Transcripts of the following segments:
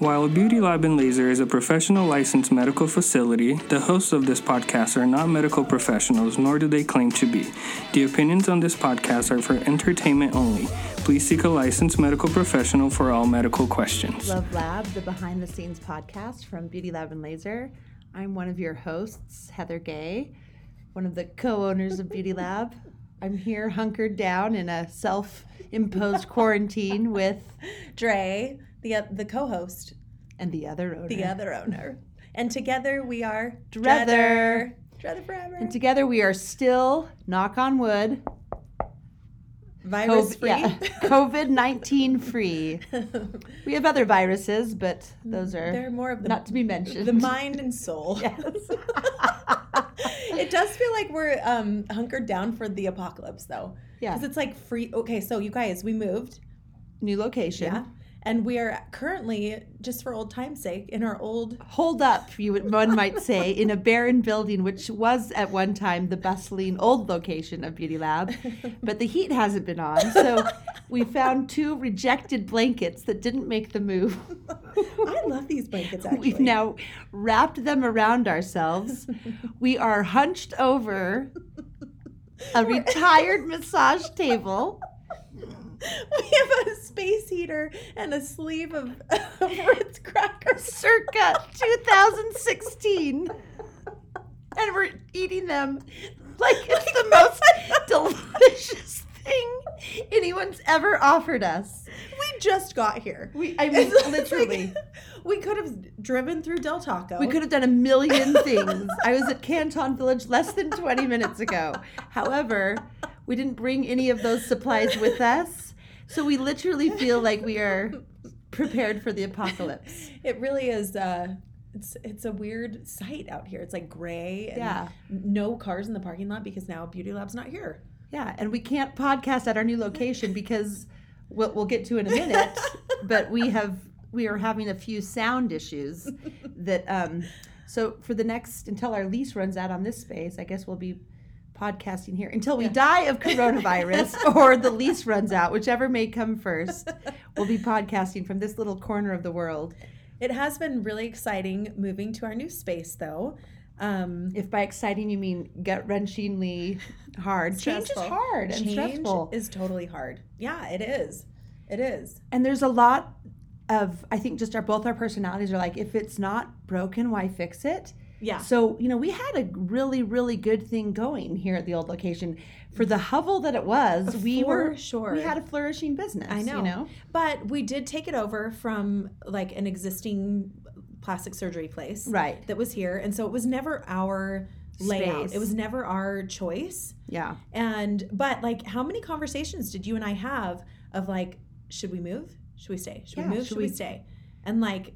While Beauty Lab and Laser is a professional licensed medical facility, the hosts of this podcast are not medical professionals, nor do they claim to be. The opinions on this podcast are for entertainment only. Please seek a licensed medical professional for all medical questions. Love Lab, the behind the scenes podcast from Beauty Lab and Laser. I'm one of your hosts, Heather Gay, one of the co owners of Beauty Lab. I'm here hunkered down in a self imposed quarantine with Dre, the uh, the co-host, and the other owner. the other owner, and together we are Drether. Drether forever, And together we are still, knock on wood, virus free. COVID 19 free. We have other viruses, but those are They're more of the not to be mentioned. the mind and soul. Yes. it does feel like we're um, hunkered down for the apocalypse, though. Yeah. because it's like free. Okay, so you guys, we moved. New location. Yeah. And we are currently, just for old time's sake, in our old hold up, you would, one might say, in a barren building, which was at one time the bustling old location of Beauty Lab, but the heat hasn't been on. So we found two rejected blankets that didn't make the move. I love these blankets actually. We've now wrapped them around ourselves. We are hunched over a retired massage table. we have a space heater and a sleeve of, of Ritz crackers. circa 2016. And we're eating them like it's the most delicious thing anyone's ever offered us. We just got here. We, I mean, It's like- literally. we could have driven through Del Taco. We could have done a million things. I was at Canton Village less than 20 minutes ago. However, we didn't bring any of those supplies with us. So we literally feel like we are prepared for the apocalypse. It really is. Uh, it's it's a weird sight out here. It's like gray and Yeah. no cars in the parking lot because now Beauty Lab's not here. Yeah, and we can't podcast at our new location because we'll, we'll get to in a minute. but we have we are having a few sound issues that um so for the next until our lease runs out on this space, I guess we'll be podcasting here until we die of coronavirus or the lease runs out, whichever may come first. We'll be podcasting from this little corner of the world. It has been really exciting moving to our new space, though. Um, If by exciting you mean gut wrenchingly hard, change is hard and Change stressful. is totally hard. Yeah, it is. It is. and there's a lot of i think just our both our personalities are like if it's not broken why fix it Yeah. so you know we had a really really good thing going here at the old location for the hovel that it was we were sure. we had a flourishing business I know. you know But we did take it over from like an existing plastic surgery place. Right. That was here. And so it was never our layout. Space. It was never our choice. yeah And but like how many conversations did you and I have of like, should we move? Should we stay? Should Yeah, we move? should Should, we... we- stay? And like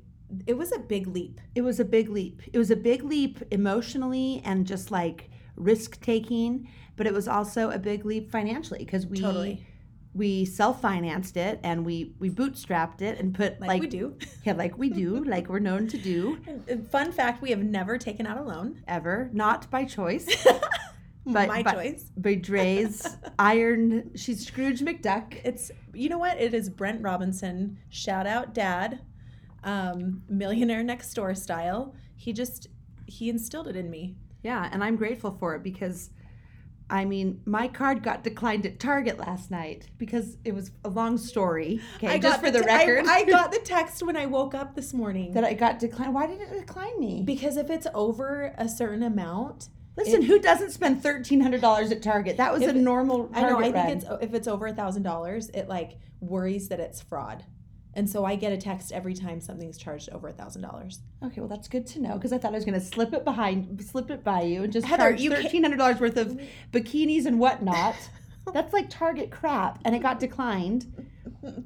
it was a big leap. it was a big leap it was a big leap emotionally and just like risk taking but it was also a big leap financially because we Totally. we self-financed it and we we bootstrapped it and put Like, like, we do. yeah like we do like we're known to do And- fun fact, we have never taken out a loan. ever, not by choice, but My by, choice. by Dre's iron. She's Scrooge McDuck. It's you know what? It is Brent Robinson. Shout out dad. Um, millionaire next door style. He just he instilled it in me. Yeah, and I'm grateful for it because, I mean, my card got declined at Target last night because it was a long story. Okay, just for the, te- record, I, got the text when I woke up this morning. that I got declined. Why did it decline me? because if it's over a certain amount, Listen, who doesn't spend thirteen hundred dollars at Target? That was If a normal. I know I Target think run. it's if it's over a thousand dollars, it like worries that it's fraud. And so I get a text every time something's charged over a thousand dollars. Okay, well that's good to know because I thought I was going to slip it behind, slip it by you, and just Heather, charge thirteen hundred dollars worth of mm. bikinis and whatnot. that's like Target crap, and it got declined,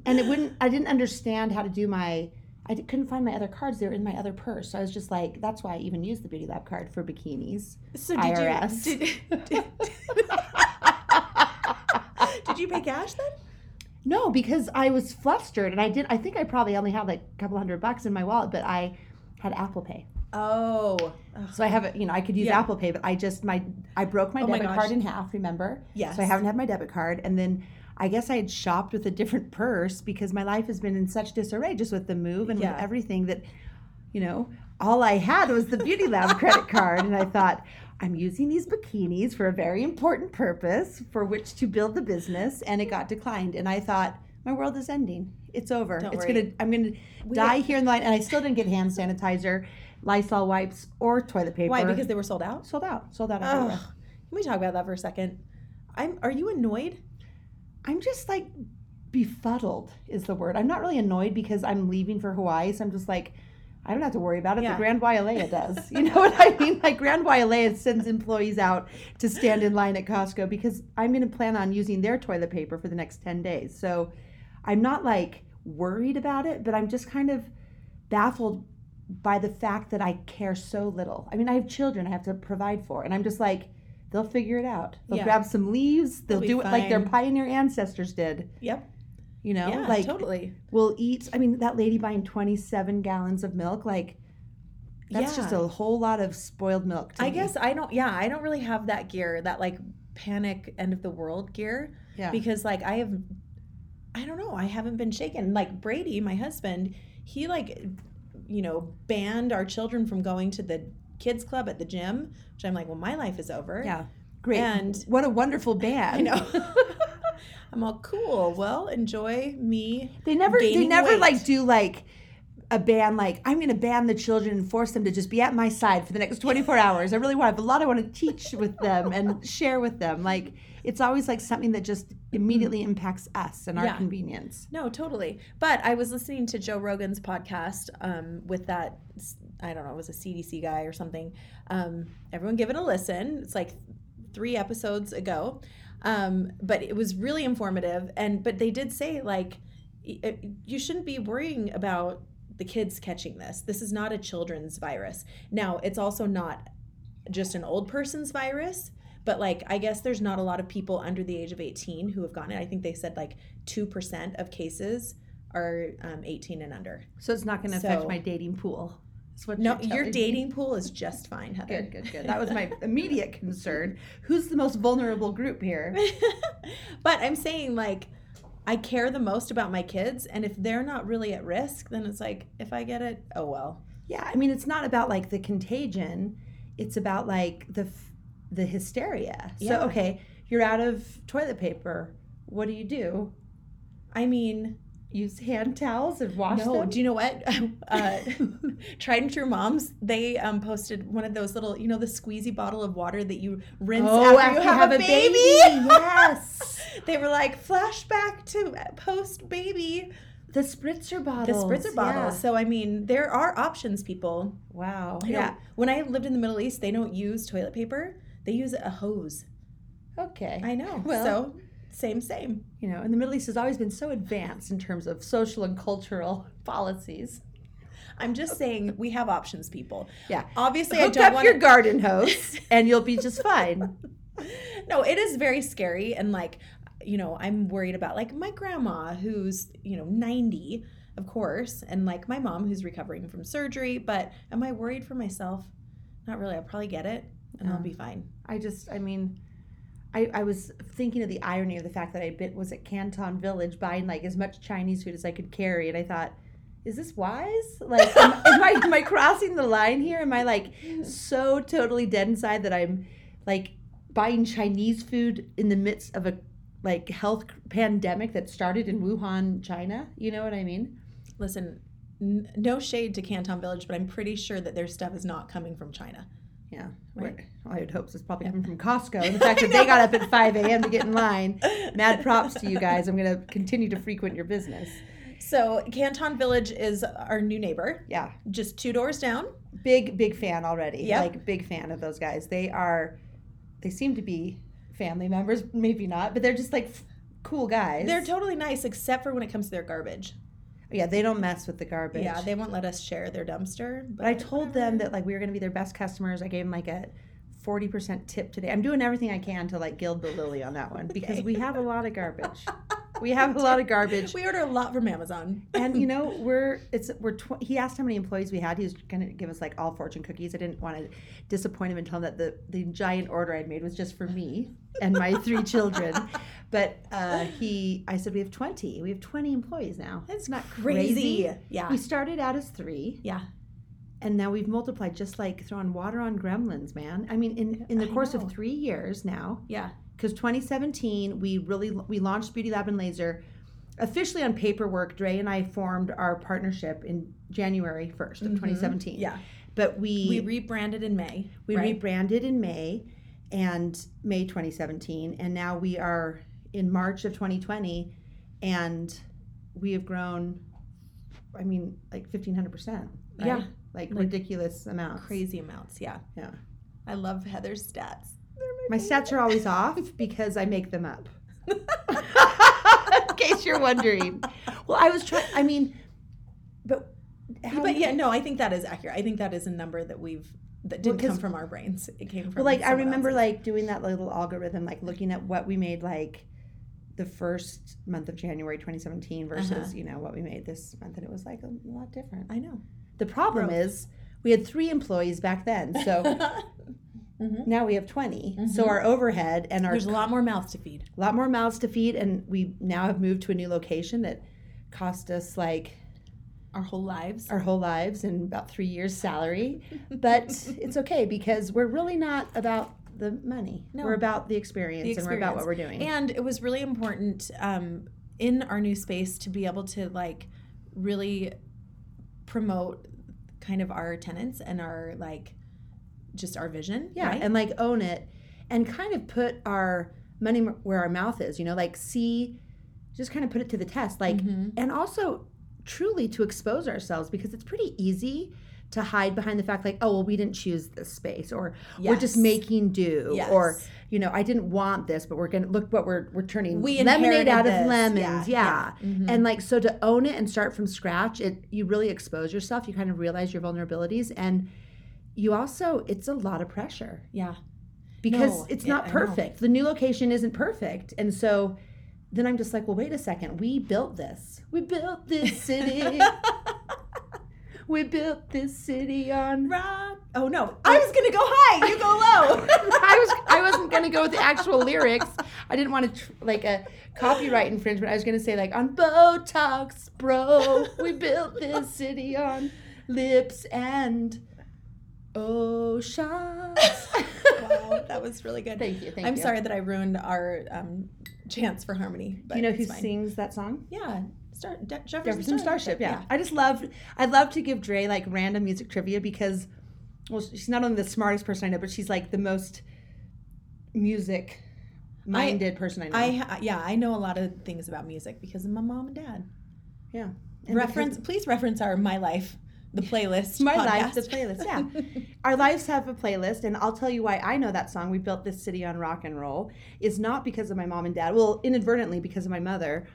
and it wouldn't. I didn't understand how to do my. I couldn't find my other cards. They were in my other purse, so I was just like, that's why I even used the Beauty Lab card for bikinis. So did IRS. you did, did, did you pay cash then? No, because I was flustered, and I did. I think I probably only had like a couple hundred bucks in my wallet, but I had Apple Pay. Oh, So I have it, you know, I could use Yeah. Apple Pay, but I just my I broke my Oh debit gosh. card in half, remember? Yes. So I haven't had my debit card and then I guess I had shopped with a different purse because my life has been in such disarray just with the move and Yeah. with everything that, you know, all I had was the Beauty Lab credit card. And I thought, I'm using these bikinis for a very important purpose for which to build the business. And it got declined. And I thought, my world is ending. It's over. Don't it's worry. gonna I'm gonna die here in the line. And I still didn't get hand sanitizer, Lysol wipes, or toilet paper. Why? Because they were sold out. sold out. Sold out. Can we talk about that for a second? I'm. Are you annoyed? I'm just like befuddled is the word. I'm not really annoyed because I'm leaving for Hawaii, so I'm just like, I don't have to worry about it. Yeah. The Grand Wailea does. You know what I mean? Like Grand Wailea sends employees out to stand in line at Costco because I'm going to plan on using their toilet paper for the next 10 days. So I'm not like worried about it, but I'm just kind of baffled by the fact that I care so little. I mean, I have children I have to provide for, and I'm just like, they'll figure it out. They'll Yeah. grab some leaves, they'll, be do it like their pioneer ancestors did. Yep. You know, yeah. like totally. we'll eat. I mean, that lady buying 27 gallons of milk, like that's just a whole lot of spoiled milk. To I me. guess I don't. Yeah, I don't really have that gear. That like panic end of the world gear. Yeah. Because like I have, I don't know. I haven't been shaken. Like Brady, my husband, he like, you know, banned our children from going to the kids club at the gym. Which I'm like, well, my life is over. Yeah. Great. And- what a wonderful band. I know. I'm all cool. Well, enjoy me. They never they never weight. like do like a ban like I'm going to ban the children and force them to just be at my side for the next 24 hours. I really want I have a lot I want to teach with them and share with them. Like it's always like something that just immediately impacts us and our Yeah. convenience. No, totally. But I was listening to Joe Rogan's podcast um, with that, I don't know, it was a CDC guy or something. Um, everyone give it a listen. It's like three episodes ago. Um, but it was really informative. And, but they did say, like, it- you shouldn't be worrying about the kids catching this. This is not a children's virus. Now, it's also not just an old person's virus. But like, I guess there's not a lot of people under the age of 18 who have gotten it. I think they said like 2% of cases are um, 18 and under. So it's not going to affect So- my dating pool. No, your telling me. dating pool is just fine, Heather. Good, good, good. That was my immediate concern. Who's the most vulnerable group here? but I'm saying like I care the most about my kids and if they're not really at risk, then it's like if I get it, oh well. Yeah, I mean, it's not about like the contagion. It's about like the f- the hysteria. Yeah. So okay, you're out of toilet paper. What do you do? I mean, Use hand towels and wash no, them. do you know what? uh, Tried and True Moms, they um, posted one of those little, you know, the squeezy bottle of water that you rinse oh, after, you have, a baby. yes. they were like flashback to post baby The spritzer bottle. the spritzer bottles. yeah. So I mean, there are options, people. Wow. I Yeah. When I lived in the Middle East, they don't use toilet paper. They use a hose. Okay. I know. Well- so same, same. You know, and the Middle East has always been so advanced in terms of social and cultural policies. I'm just saying we have options, people. Yeah. Obviously, I don't up want your garden hose, and you'll be just fine. no, it is very scary and like, you know, I'm worried about like my grandma who's, you know, 90, of course, and like my mom who's recovering from surgery, but am I worried for myself? Not really. I'll probably get it and I'll be fine. I just, I mean, I, I was thinking of the irony of the fact that I bit was at Canton Village buying like as much Chinese food as I could carry, and I thought, is this wise? Like, am, am I am I crossing the line here? Am I like so totally dead inside that I'm like buying Chinese food in the midst of a like health pandemic that started in Wuhan, China? You know what I mean? Listen, n- no shade to Canton Village, but I'm pretty sure that their stuff is not coming from China. Yeah, Right. Well, I would hope it's probably coming from Costco. And the fact that they got up at 5 a.m. to get in line, mad props to you guys. I'm going to continue to frequent your business. So, Canton Village is our new neighbor, Yeah, just two doors down. big, big fan already. Yep. Like, big fan of those guys. They are, they seem to be family members, maybe not, but they're just like f- cool guys. They're totally nice, except for when it comes to their garbage. Yeah, they don't mess with the garbage. Yeah, they won't let us share their dumpster. But I told them that like we were going to be their best customers. I gave them like a 40% tip today. I'm doing everything I can to like gild the lily on that one because Okay. we have a lot of garbage. We have a lot of garbage. We order a lot from Amazon. and you know we're it's we're tw- he asked how many employees we had he was gonna give us like all fortune cookies i didn't want to disappoint him and tell him that the the giant order i'd made was just for me and my three children but uh he i said we have 20 we have 20 employees now That's not crazy. Yeah. we started out as three Yeah. and now we've multiplied just like throwing water on gremlins man i mean in in the I course know. of three years now Yeah. Because 2017 we really we launched beauty lab and laser officially on paperwork dre and i formed our partnership in january 1st of 2017 Mm-hmm. Yeah. but We we rebranded in May. we right? rebranded in may and may 2017 and now we are in march of 2020 and we have grown i mean like 1500% right? Yeah. like, Like ridiculous amounts crazy amounts. Yeah. Yeah. I love Heather's stats. My stats are always off because I make them up. In case you're wondering. Well, I was trying. I mean, but how, but yeah, no, I think that is accurate. I think that is a number that we've that didn't 'cause- come from our brains. It came from Well, like I remember else's. like doing that little algorithm, like looking at what we made like the first month of January 2017 versus Uh-huh. you know what we made this month, and it was like a lot different. I know. The problem Growth. is we had three employees back then, so Mhm. now we have 20. So Mhm. our overhead and our There's a lot more mouths to feed. a lot more mouths to feed and we now have moved to a new location that cost us like Our whole lives. our whole lives and about three years salary but it's okay because we're really not about the money No. we're about the experience, The and we're about what we're doing And it was really important um, in our new space to be able to like really promote kind of our tenants and our like just our vision. yeah right? and like own it and kind of put our money where our mouth is you know like see just kind of put it to the test like Mhm. and also truly to expose ourselves because it's pretty easy to hide behind the fact like oh well we didn't choose this space or we're just making do Yes. or you know i didn't want this but we're gonna look what we're we're turning We lemonade out of lemons Yeah, yeah, yeah. Mhm. and like so to own it and start from scratch it you really expose yourself you kind of realize your vulnerabilities and you also it's a lot of pressure yeah. because No, it's not perfect the new location isn't perfect and so then i'm just like well wait a second we built this we built this city we built this city on Rock. Oh no, I was gonna go high. You go low. I was I wasn't gonna go with the actual lyrics. I didn't want to tr- like a copyright infringement. I was gonna say like on Botox, bro. We built this city on lips and oceans. wow, that was really good. Thank you. Thank you. I'm you. sorry that I ruined our um, chance for harmony. But Do you know who fine. sings that song? Yeah, Star, De- Jefferson, Jefferson Starship. Starship. Yeah. I just love. I love to give Dre like random music trivia because, well, she's not only the smartest person I know, but she's like the most music minded person I know. I ha- yeah, I know a lot of things about music because of my mom and dad. yeah. And reference, please reference our My Life, the playlist. My podcast. life, the playlist. Yeah, our lives have a playlist, and I'll tell you why I know that song. We built this city on rock and roll. Is not because of my mom and dad. Well, inadvertently because of my mother.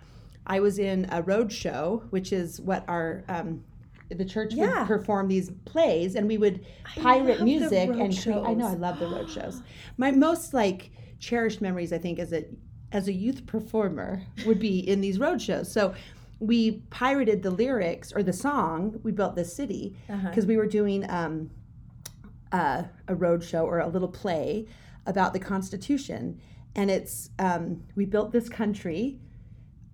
I was in a road show, which is what our um, the church Yeah. would perform these plays, and we would pirate music and cre- I know I love the road shows. My most like cherished memories, I think, as a as a youth performer would be in these road shows. So we pirated the lyrics or the song. We built this city Uh-huh. because we were doing um, uh, a road show or a little play about the Constitution, and it's um, we built this country,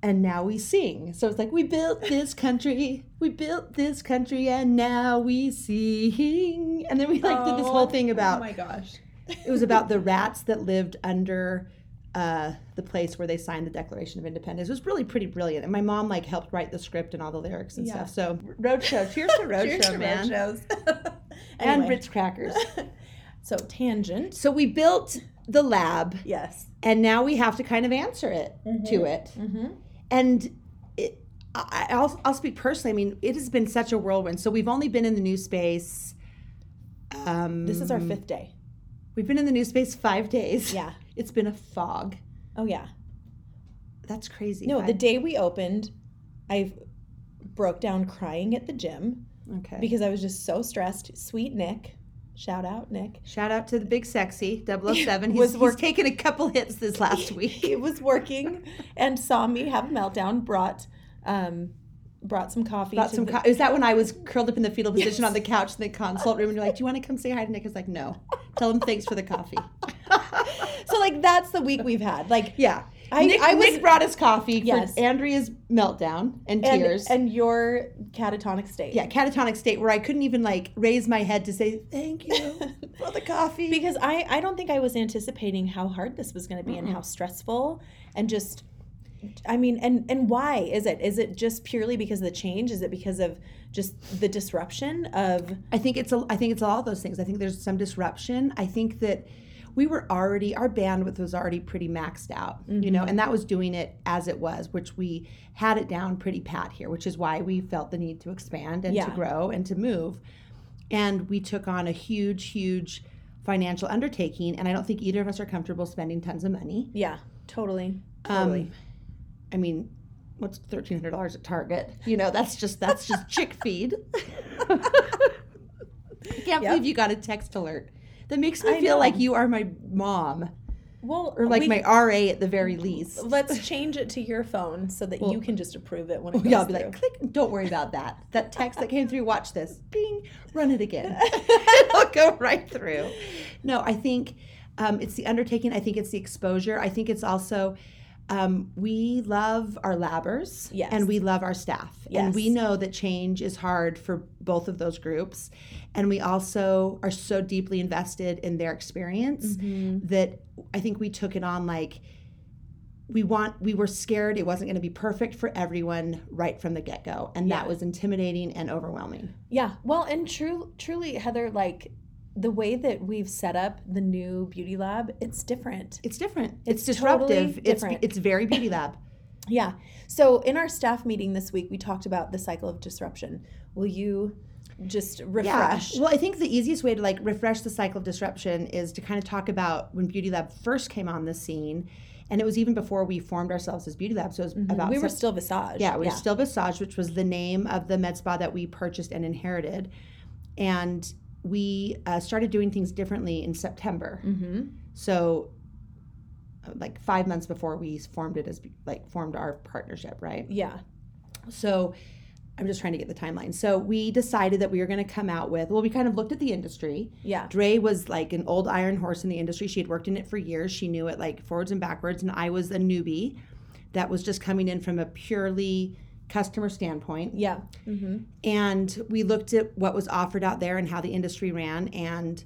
and now we sing. So it's like we built this country, we built this country, and now we sing. And then we like did this whole thing about Oh my gosh. it was about the rats that lived under uh, the place where they signed the Declaration of Independence. It was really pretty brilliant. And my mom like helped write the script and all the lyrics and Yeah. stuff. So roadshow, cheers to roadshow, Cheers to man, and Anyway, Ritz crackers. so tangent. So we built the lab, Yes. and now we have to kind of answer it to it. Mm-hmm. And it, I, I'll, I'll speak personally. I mean, it has been such a whirlwind. So we've only been in the new space. Um, This is our fifth day. We've been in the new space five days. Yeah. It's been a fog. Oh yeah. That's crazy. No, Five- the day we opened, I broke down crying at the gym okay. because I was just so stressed. Sweet Nick, Shout out, Nick. Shout out to the big sexy 007. He's, Was he's taken a couple hits this last week. he was working and saw me have a meltdown. Brought um, brought some coffee. Brought some. the- Co- is that when I was curled up in the fetal position on the couch in the consult room, and you're like, "Do you want to come say hi to Nick?" I was like, "No." Tell him thanks for the coffee. so like that's the week we've had. Like Yeah, I- Nick, I was- Nick brought us coffee Yes. for Andrea's meltdown and and, tears. and your catatonic state. yeah, catatonic state where I couldn't even like raise my head to say thank you for the coffee. because I I don't think I was anticipating how hard this was going to be and how stressful and just I mean and and why is it is it just purely because of the change is it because of just the disruption of I think it's a, I think it's all those things. I think there's some disruption. I think that we were already our bandwidth was already pretty maxed out, you know, and that was doing it as it was, which we had it down pretty pat here, which is why we felt the need to expand and Yeah. to grow and to move. And we took on a huge, huge financial undertaking, and I don't think either of us are comfortable spending tons of money. yeah totally totally Um, I mean, what's thirteen hundred dollars at Target? You know, that's just that's just chick feed. I can't Yep. believe you got a text alert. That makes me I feel know. like you are my mom well or like we- my RA at the very least. let's change it to your phone so that you can just approve it when it goes Yeah, I'll be through. like, click. Don't worry about that. That text that came through. Watch this. Bing. Run it again. It'll go right through. No, I think um, it's the undertaking. I think it's the exposure. I think it's also um, we love our labbers Yes. and we love our staff. And we know that change is hard for both of those groups. And we also are so deeply invested in their experience Mm-hmm. that I think we took it on like we want we were scared it wasn't going to be perfect for everyone right from the get-go and that was intimidating and overwhelming Yeah. Well, and true, truly, Heather, like the way that we've set up the new beauty lab, it's different. it's different it's, It's disruptive totally it's different. it's very beauty lab Yeah. So in our staff meeting this week, we talked about the cycle of disruption. Will you just refresh? Yeah. well i think the easiest way to like refresh the cycle of disruption is to kind of talk about when beauty lab first came on the scene and it was even before we formed ourselves as beauty lab so it was about Mm-hmm. we were still Visage. Yeah, we were still Visage, which was the name of the med spa that we purchased and inherited. And we uh, started doing things differently in September. Mm-hmm. So, uh, like five months before we formed it as like formed our partnership, right? Yeah. So, I'm just trying to get the timeline. So we decided that we were going to come out with. Well, we kind of looked at the industry. Yeah. Dre was like an old iron horse in the industry. She had worked in it for years. She knew it like forwards and backwards. And I was a newbie that was just coming in from a purely customer standpoint. Yeah. Mm-hmm. And we looked at what was offered out there and how the industry ran. And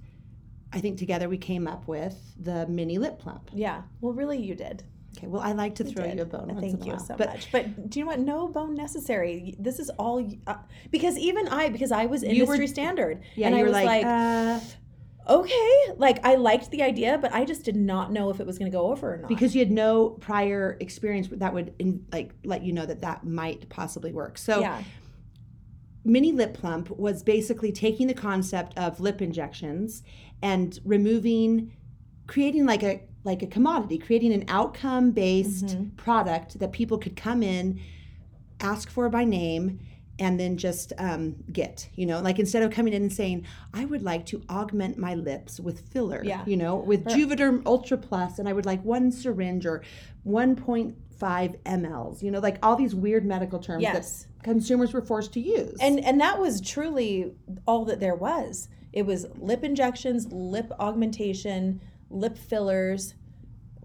I think together we came up with the mini lip plump. Yeah. Well, really, you did. Okay, well, I like to throw did. you a bone. Thank you so but much. But do you know what? No bone necessary. This is all uh, because even I, because I was You were- industry standard, Yeah, and you I were was like, like, uh, okay, like I liked the idea, but I just did not know if it was going to go over or not. because you had no prior experience that would in, like let you know that that might possibly work. So yeah, mini lip plump was basically taking the concept of lip injections and removing creating like a like a commodity creating an outcome based Mm-hmm. product that people could come in ask for by name and then just um, get you know like instead of coming in and saying i would like to augment my lips with filler Yeah. you know with juvederm ultra plus and i would like one syringe or 1.5 mls you know like all these weird medical terms Yes. that consumers were forced to use and and that was truly all that there was. It was lip injections, lip augmentation, lip fillers.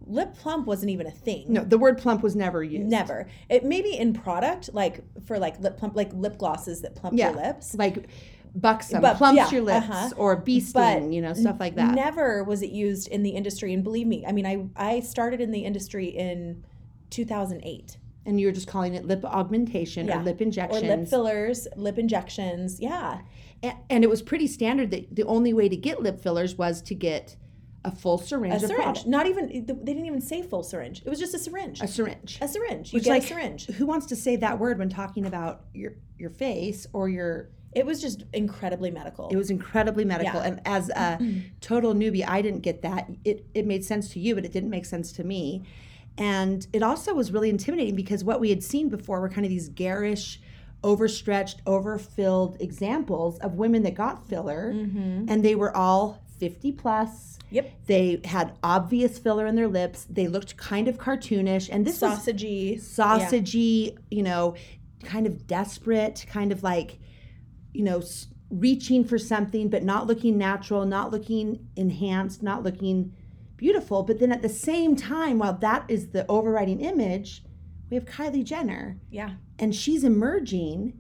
Lip plump wasn't even a thing. no the word plump was never used Never. It maybe in product, like for like lip plump, like lip glosses that plump yeah your lips. like buxom But- plumps yeah, your lips uh-huh. or bee sting you know stuff like that Never was it used in the industry, and believe me, I mean, I I started in the industry in 2008. and you were just calling it lip augmentation Yeah. or lip injections Or lip fillers, lip injections, yeah. A- and it was pretty standard that the only way to get lip fillers was to get a full syringe A syringe. Not even they didn't even say full syringe. It was just a syringe. a syringe A syringe. You Which, get like, a syringe. who wants to say that word when talking about your your face or your It was just incredibly medical. it was incredibly medical Yeah. and as a total newbie i didn't get that it, it made sense to you but it didn't make sense to me and it also was really intimidating because what we had seen before were kind of these garish overstretched, overfilled examples of women that got filler, Mm-hmm. and they were all 50 plus. Yep. They had obvious filler in their lips. They looked kind of cartoonish, and this was Sausagey. sausagey, you know, kind of desperate, kind of like, you know, reaching for something, but not looking natural, not looking enhanced, not looking beautiful. But then at the same time, while that is the overriding image, we have Kylie Jenner, Yeah. and she's emerging,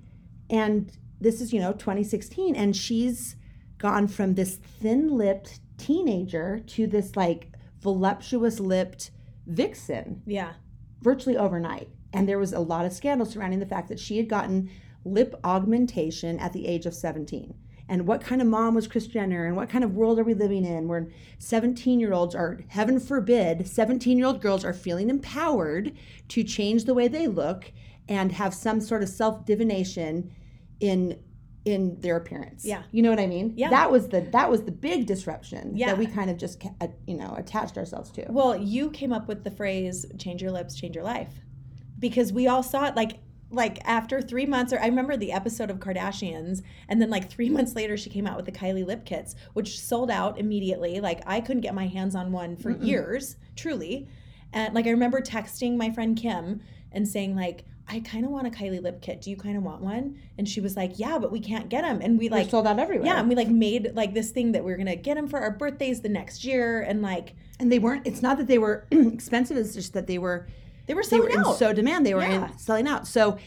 and this is, you know, 2016, and she's gone from this thin lipped teenager to this like voluptuous lipped vixen Yeah. virtually overnight. And there was a lot of scandal surrounding the fact that she had gotten lip augmentation at the age of 17. And what kind of mom was Kris Jenner? And what kind of world are we living in where 17 year olds are, heaven forbid, 17 year old girls are feeling empowered to change the way they look and have some sort of self divination in in their appearance. Yeah. You know what I mean? Yeah. That was the that was the big disruption Yeah. that we kind of just uh, you know attached ourselves to. Well, you came up with the phrase "change your lips, change your life," because we all saw it. Like, like after three months, or I remember the episode of Kardashians, and then like three months later, she came out with the Kylie lip kits, which sold out immediately. Like, I couldn't get my hands on one for years, truly. And like, I remember texting my friend Kim and saying like. I kind of want a Kylie lip kit. Do you kind of want one? And she was like, "Yeah, but we can't get them." And we They're like sold out everywhere. Yeah, and we like made like this thing that we are gonna get them for our birthdays the next year, and like and they weren't it's not that they were expensive it's just that they were they were they were selling in out. so demand they were Yeah. in selling out so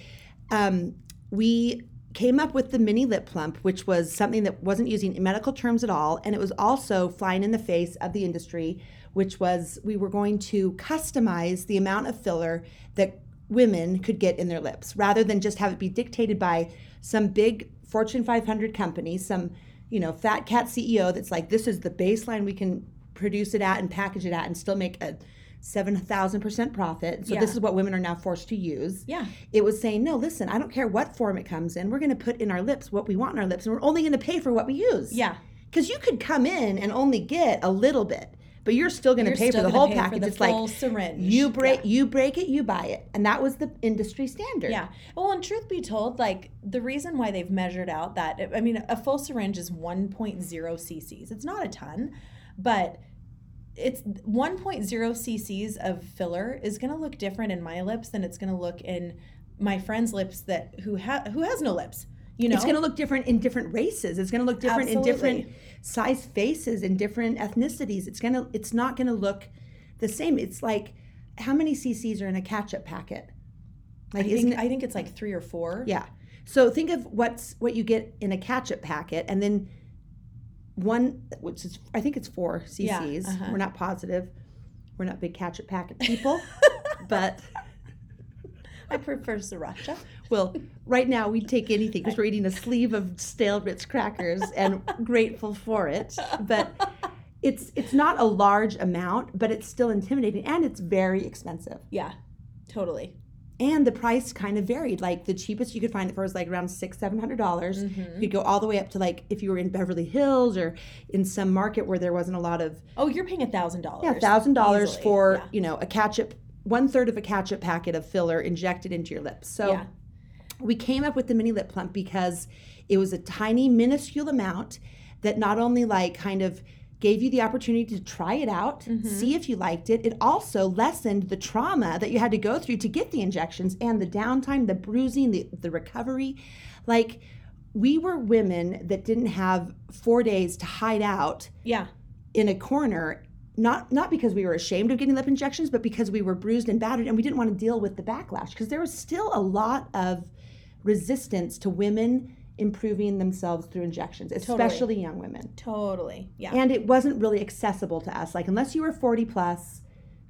um, we came up with the mini lip plump which was something that wasn't using medical terms at all and it was also flying in the face of the industry which was we were going to customize the amount of filler that women could get in their lips rather than just have it be dictated by some big fortune 500 company some you know fat cat ceo that's like this is the baseline we can produce it at and package it at and still make a 7000% profit. So Yeah. this is what women are now forced to use. Yeah, it was saying no listen i don't care what form it comes in we're going to put in our lips what we want in our lips and we're only going to pay for what we use. Yeah. because you could come in and only get a little bit but you're still going to pay for the whole package the it's like syringe. you break Yeah. you break it you buy it and that was the industry standard Yeah. Well, and truth be told, like the reason why they've measured out that I mean, a full syringe is 1.0 cc's. It's not a ton, but it's 1.0 cc's of filler is going to look different in my lips than it's going to look in my friend's lips that who ha- who has no lips. You know, It's going to look different in different races. It's going to look different in different size faces and different ethnicities. It's going to it's not going to look the same. It's like how many cc's are in a ketchup packet? Like I think it I think it's like three or four. Yeah. So think of what's what you get in a ketchup packet and then one which is I think it's 4 Yeah, cc's. uh-huh. We're not positive. We're not big ketchup packet people, but I prefer sriracha. Well, right now we'd take anything because we're eating a sleeve of stale Ritz crackers and grateful for it. But it's it's not a large amount, but it's still intimidating and it's very expensive. Yeah, totally. And the price kind of varied. Like the cheapest you could find it for was like around six, seven hundred dollars. Mm-hmm. You could go all the way up to like if you were in Beverly Hills or in some market where there wasn't a lot of Oh, you're paying a thousand dollars. yeah, thousand dollars for yeah. you know a ketchup, one third of a ketchup packet of filler injected into your lips. So Yeah. we came up with the mini lip plump because it was a tiny, minuscule amount that not only like kind of gave you the opportunity to try it out, Mm-hmm. see if you liked it. It also lessened the trauma that you had to go through to get the injections and the downtime, the bruising, the, the recovery. Like we were women that didn't have four days to hide out Yeah. in a corner not not because we were ashamed of getting lip injections but because we were bruised and battered and we didn't want to deal with the backlash because there was still a lot of resistance to women improving themselves through injections especially young women Totally. Yeah. and it wasn't really accessible to us like unless you were 40 plus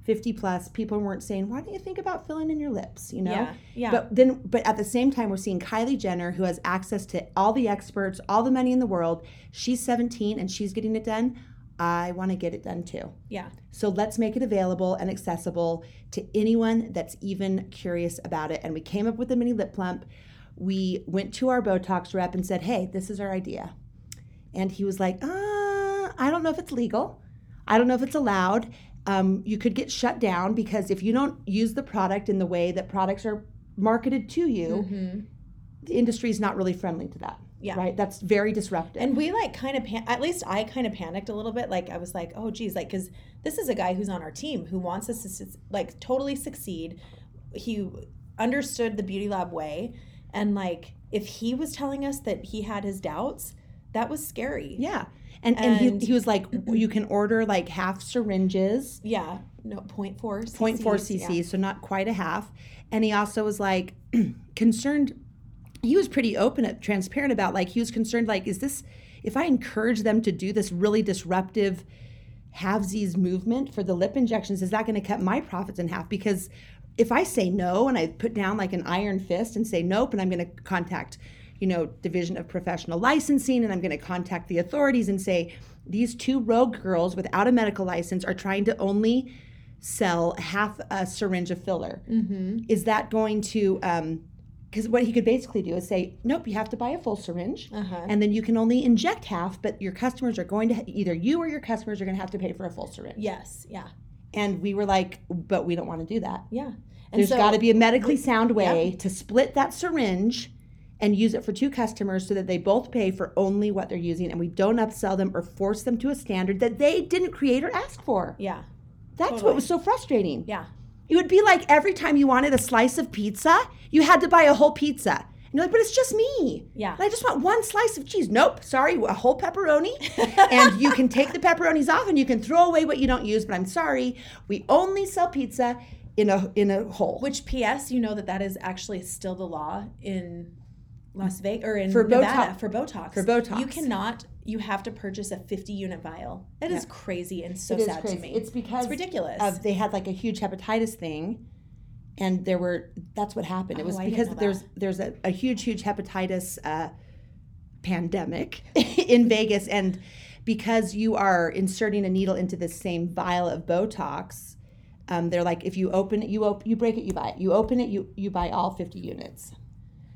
50 plus people weren't saying why don't you think about filling in your lips you know Yeah, yeah. but then but at the same time we're seeing kylie jenner who has access to all the experts all the money in the world she's 17 and she's getting it done i want to get it done too yeah. so let's make it available and accessible to anyone that's even curious about it and we came up with the mini lip plump we went to our botox rep and said hey this is our idea and he was like, uh, I don't know if it's legal. I don't know if it's allowed. Um, you could get shut down because if you don't use the product in the way that products are marketed to you, Mm-hmm. the industry is not really friendly to that. Yeah. Right. That's very disruptive. And we like kind of, pan- at least I kind of panicked a little bit. Like I was like, oh geez, like because this is a guy who's on our team who wants us to like totally succeed. He understood the Beauty Lab way, and like if he was telling us that he had his doubts, that was scary. yeah. And and, And- he, he was like, you can order like half syringes, Yeah. No, 0.4 0.4 cc's, cc, so not quite a half. And he also was like concerned. He was pretty open and transparent about like he was concerned like, is this if I encourage them to do this really disruptive halvesies movement for the lip injections, is that going to cut my profits in half? Because if I say no and I put down like an iron fist and say nope, and I'm going to contact, you know, Division of Professional Licensing and I'm going to contact the authorities and say these two rogue girls without a medical license are trying to only sell half a syringe of filler. Mm-hmm. Is that going to, because what he could basically do is say, nope, you have to buy a full syringe. Uh-huh. And then you can only inject half, but your customers are going to, either you or your customers are going to have to pay for a full syringe. Yes. Yeah. And we were like, but we don't want to do that. Yeah. And There's so- got to be a medically sound way to split that syringe and use it for two customers so that they both pay for only what they're using and we don't upsell them or force them to a standard that they didn't create or ask for. Yeah. That's Totally. what was so frustrating. Yeah. It would be like every time you wanted a slice of pizza, you had to buy a whole pizza. And you're like, but it's just me. Yeah. And I just want one slice of cheese. Nope, sorry, a whole pepperoni. and you can take the pepperonis off and you can throw away what you don't use, but I'm sorry, we only sell pizza in a in a whole. Which PS, you know that that is actually still the law in Las Vegas or in For Nevada Botox- for Botox. for Botox. you cannot. You have to purchase a 50 unit vial. That is Yeah. crazy and so It is sad crazy. to me. It's because it's ridiculous. of they had like a huge hepatitis thing and there were that's what happened it Oh, was didn't because there's there's a, a huge huge hepatitis uh, pandemic in vegas and because you are inserting a needle into the same vial of botox um, they're like if you open it you op- you break it you buy it you open it you you buy all 50 units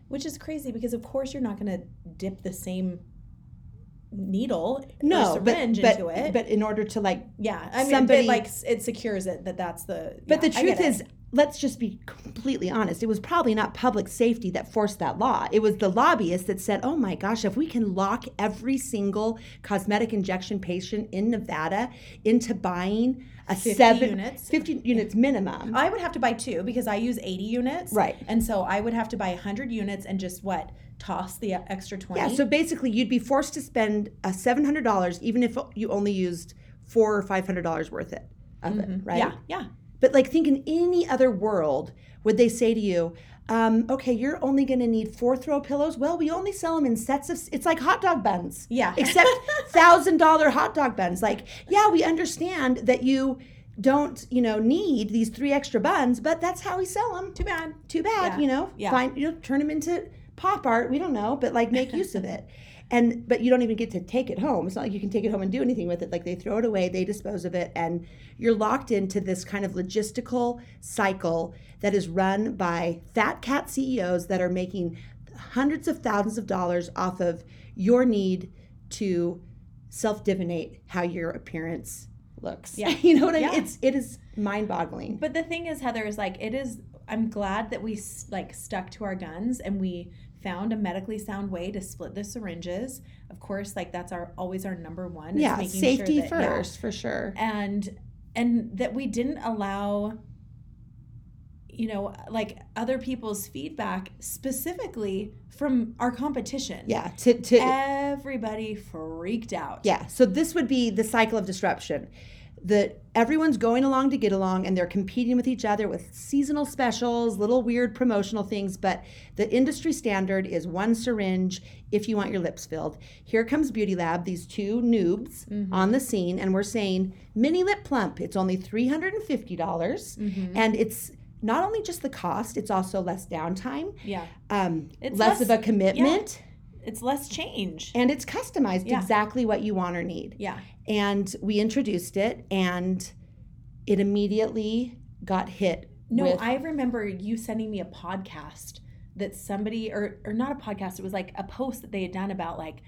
Which is crazy because of course you're not going to dip the same needle no or but, syringe but, into it. but in order to like yeah, I mean, somebody- it, like it secures it that that's the. But yeah, the truth is it. let's just be completely honest. It was probably not public safety that forced that law. It was the lobbyists that said, oh my gosh, if we can lock every single cosmetic injection patient in Nevada into buying a 50 seven, units? 50 units minimum. I would have to buy two because I use 80 units. Right. And so I would have to buy 100 units and just what? Toss the extra 20? Yeah, so basically, you'd be forced to spend a $700 even if you only used four or $500 worth it, of it, right? Yeah, yeah. But like, think in any other world, would they say to you, um, okay, you're only going to need four throw pillows? Well, we only sell them in sets of, it's like hot dog buns. Yeah. Except thousand dollar hot dog buns. Like, yeah, we understand that you don't, you know, need these three extra buns, but that's how we sell them. Too bad. Too bad, Yeah. you know. Yeah. Find, you know, turn them into pop art. We don't know, but like make use of it. And but you don't even get to take it home. It's not like you can take it home and do anything with it. Like they throw it away, they dispose of it, and you're locked into this kind of logistical cycle that is run by fat cat CEOs that are making hundreds of thousands of dollars off of your need to self-divinate how your appearance looks. Yeah. you know what I mean? Yeah. It's it is mind-boggling. But the thing is, Heather, is like, it is, I'm glad that we like stuck to our guns and we found a medically sound way to split the syringes. Of course, like that's our, always our number one. yeah, safety sure that- yeah. first for sure. and and that we didn't allow you know like other people's feedback specifically from our competition Yeah, to to everybody freaked out yeah. So this would be the cycle of disruption. That everyone's going along to get along and they're competing with each other with seasonal specials, little weird promotional things, but the industry standard is one syringe if you want your lips filled. Here comes Beauty Lab, these two noobs on the scene, and we're saying mini lip plump, it's only $350. Mm-hmm. And it's not only just the cost, it's also less downtime, yeah um, It's less, less- of a commitment. It's less change and it's customized Yeah. exactly what you want or need. yeah And we introduced it, and it immediately got hit. no with, i remember you sending me a podcast that somebody or or not a podcast it was like a post that they had done about like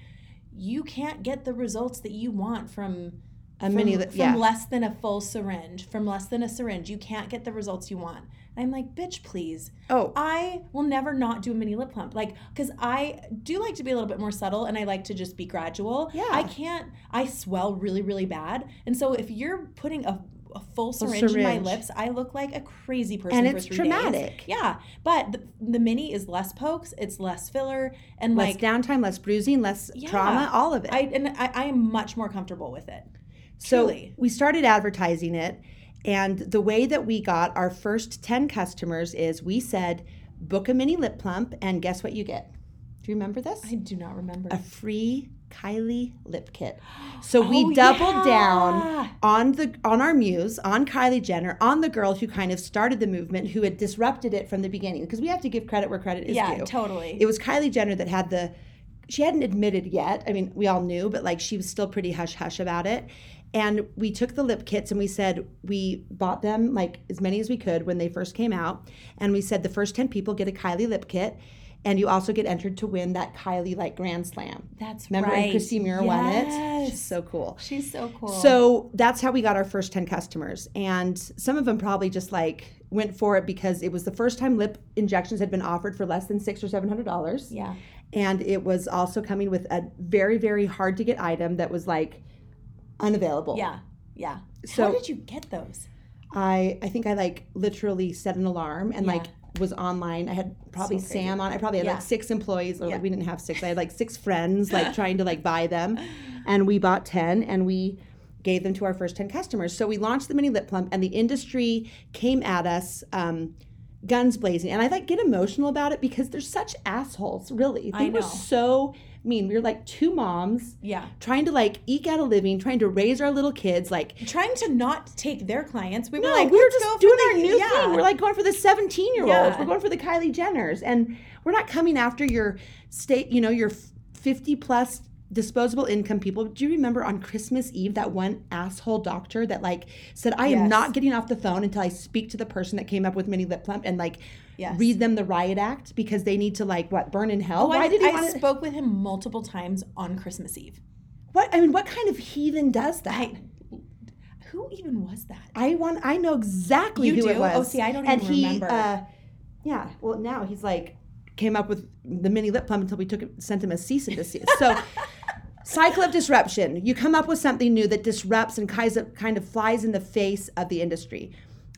you can't get the results that you want from A from, mini from yeah. less than a full syringe, from less than a syringe, you can't get the results you want. I'm like, bitch, please. Oh, I will never not do a mini lip plump. Like, because I do like to be a little bit more subtle and I like to just be gradual. Yeah. I can't, I swell really, really bad. And so if you're putting a, a full syringe, in my lips, I look like a crazy person and for it's three traumatic. days. Yeah. But the, the mini is less pokes, it's less filler, and Less like, downtime, less bruising, less Yeah. trauma, all of it. I, and I, I am much more comfortable with it. So Truly. we started advertising it, and the way that we got our first 10 customers is we said, book a mini lip plump, and guess what you get? Do you remember this? I do not remember. A free Kylie lip kit. So we Oh, doubled yeah. down on the on our muse, on Kylie Jenner, on the girl who kind of started the movement, who had disrupted it from the beginning. Because we have to give credit where credit is yeah, due. totally. It was Kylie Jenner that had the she hadn't admitted yet. I mean, we all knew, but like she was still pretty hush hush about it. And we took the lip kits and we said we bought them like as many as we could when they first came out. And we said the first 10 people get a Kylie lip kit. And you also get entered to win that Kylie like Grand Slam. That's Remember right. when Christy Muir won it? She's so cool. She's so cool. So that's how we got our first 10 customers. And some of them probably just like went for it because it was the first time lip injections had been offered for less than six or seven hundred dollars yeah. and it was also coming with a very very hard to get item that was like unavailable Yeah. Yeah. So- How did you get those? i i think i like literally set an alarm and Yeah. like was online i had probably So sam on i probably had Yeah. like six employees or Yeah. like we didn't have six i had like six friends like trying to like buy them and we bought 10 and we gave them to our first 10 customers so we launched the mini lip plump and the industry came at us um, guns blazing and i like get emotional about it because they're such assholes really they were so mean we were like two moms Yeah. trying to like eke out a living, trying to raise our little kids. Like, Trying to not take their clients. We were no, like, we were "Let's just doing the- our new yeah. thing. We're like going for the 17 year olds. Yeah. We're going for the Kylie Jenners. And we're not coming after your state, you know, your 50 plus disposable income people. Do you remember on Christmas Eve that one asshole doctor that like said, I am not getting off the phone until I speak to the person that came up with mini lip plump and like Yes. read them the riot act because they need to like what burn in hell? Oh, Why I, did he I want to? spoke with him multiple times on Christmas Eve. What I mean, what kind of heathen does that? I, who even was that? I want. I know exactly You who it do? was. Oh, see, I don't and even he, remember. Uh, yeah. Well, now he's like came up with the mini lip plump until we took it, sent him a cease and desist. So, cycle of disruption. You come up with something new that disrupts and kind of flies in the face of the industry.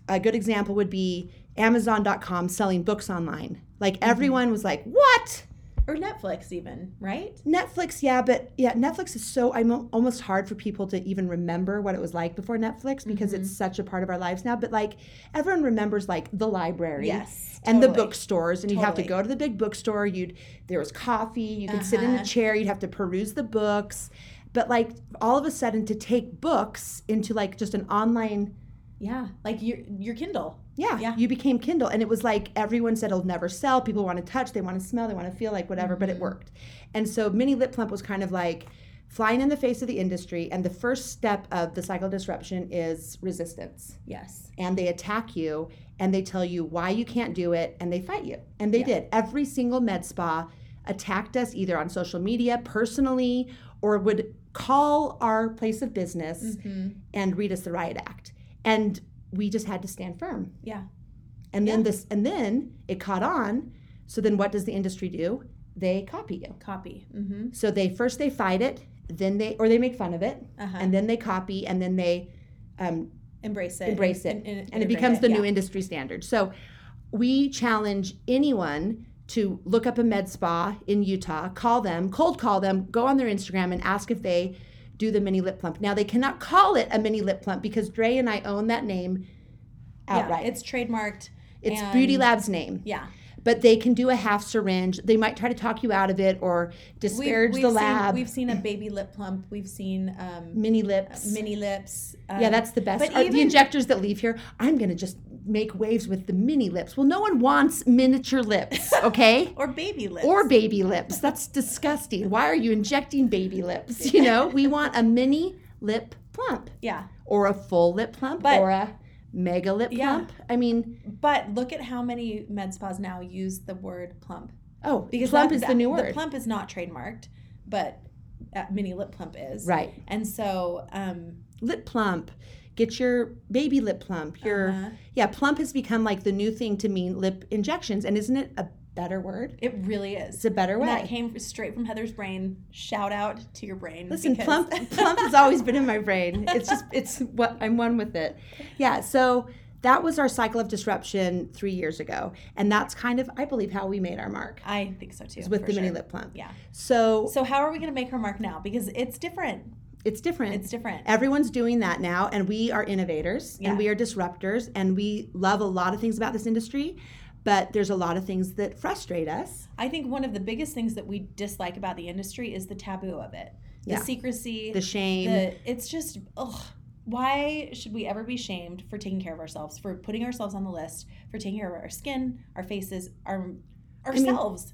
A good example would be Amazon.com selling books online. Like Mm-hmm. everyone was like, "What?" Or Netflix, even, right? Netflix, yeah, but yeah, Netflix is so I'm almost hard for people to even remember what it was like before Netflix because Mm-hmm. it's such a part of our lives now. But like everyone remembers like the library, Yes, and the bookstores, and you'd have to go to the big bookstore. You'd there was coffee, you could sit in a Uh-huh. chair, you'd have to peruse the books. But like all of a sudden, to take books into like just an online Yeah. Like your your Kindle. Yeah, Yeah. you became Kindle. And it was like everyone said it'll never sell. People want to touch, they want to smell, they want to feel like whatever, but Mm-hmm. it worked. And so Mini Lip Plump was kind of like flying in the face of the industry. And the first step of the cycle disruption is resistance. Yes. And they attack you and they tell you why you can't do it and they fight you. And they Yeah. did. Every single med spa attacked us either on social media, personally, or would call our place of business Mm-hmm. and read us the riot act. And we just had to stand firm. Yeah. And then Yeah. this and then it caught on. So then what does the industry do? They copy you. Copy. Mm-hmm. So they first they fight it, then they or they make fun of it, Uh-huh. and then they copy, and then they um, embrace it. embrace it, and, and, and it becomes the new industry standard. So we challenge anyone to look up a med spa in Utah, call them, cold call them, go on their Instagram and ask if they do the mini lip plump. Now they cannot call it a mini lip plump because Dre and I own that name outright. Yeah, it's trademarked. it's and- Beauty Lab's name. Yeah. but they can do a half syringe. They might try to talk you out of it or disparage the seen, lab. We've seen a baby lip plump. We've seen um, mini lips. mini lips. Um, yeah, that's the best. But Are the injectors that leave here, I'm going to just make waves with the mini lips. Well, no one wants miniature lips, okay? or baby lips. or baby lips. That's disgusting. Why are you injecting baby lips? You know, we want a mini lip plump yeah. or a full lip plump But- or a mega lip Yeah. plump. I mean, But look at how many med spas now use the word plump. oh, Because plump that- is the new word. The plump is not trademarked, but uh, mini lip plump is. right. And so um, lip plump. Get your baby lip plump. Your Uh-huh. yeah, plump has become like the new thing to mean lip injections, and isn't it a better word? It really is. It's a better And way. That came straight from Heather's brain. Shout out to your brain. Listen, because- plump plump has always been in my brain. It's just it's what I'm one with it. Yeah, so that was our cycle of disruption three years ago, and that's kind of I believe how we made our mark I think so too. with the mini lip plump. Yeah. So So how are we going to make our mark now? Because it's different. It's different. It's different. Everyone's doing that now, and we are innovators Yeah. and we are disruptors, and we love a lot of things about this industry, but there's a lot of things that frustrate us. I think one of the biggest things that we dislike about the industry is the taboo of it. The Yeah. secrecy, The shame. the it's just ugh. Why should we ever be shamed for taking care of ourselves, for putting ourselves on the list, for taking care of our skin, our faces, our mean,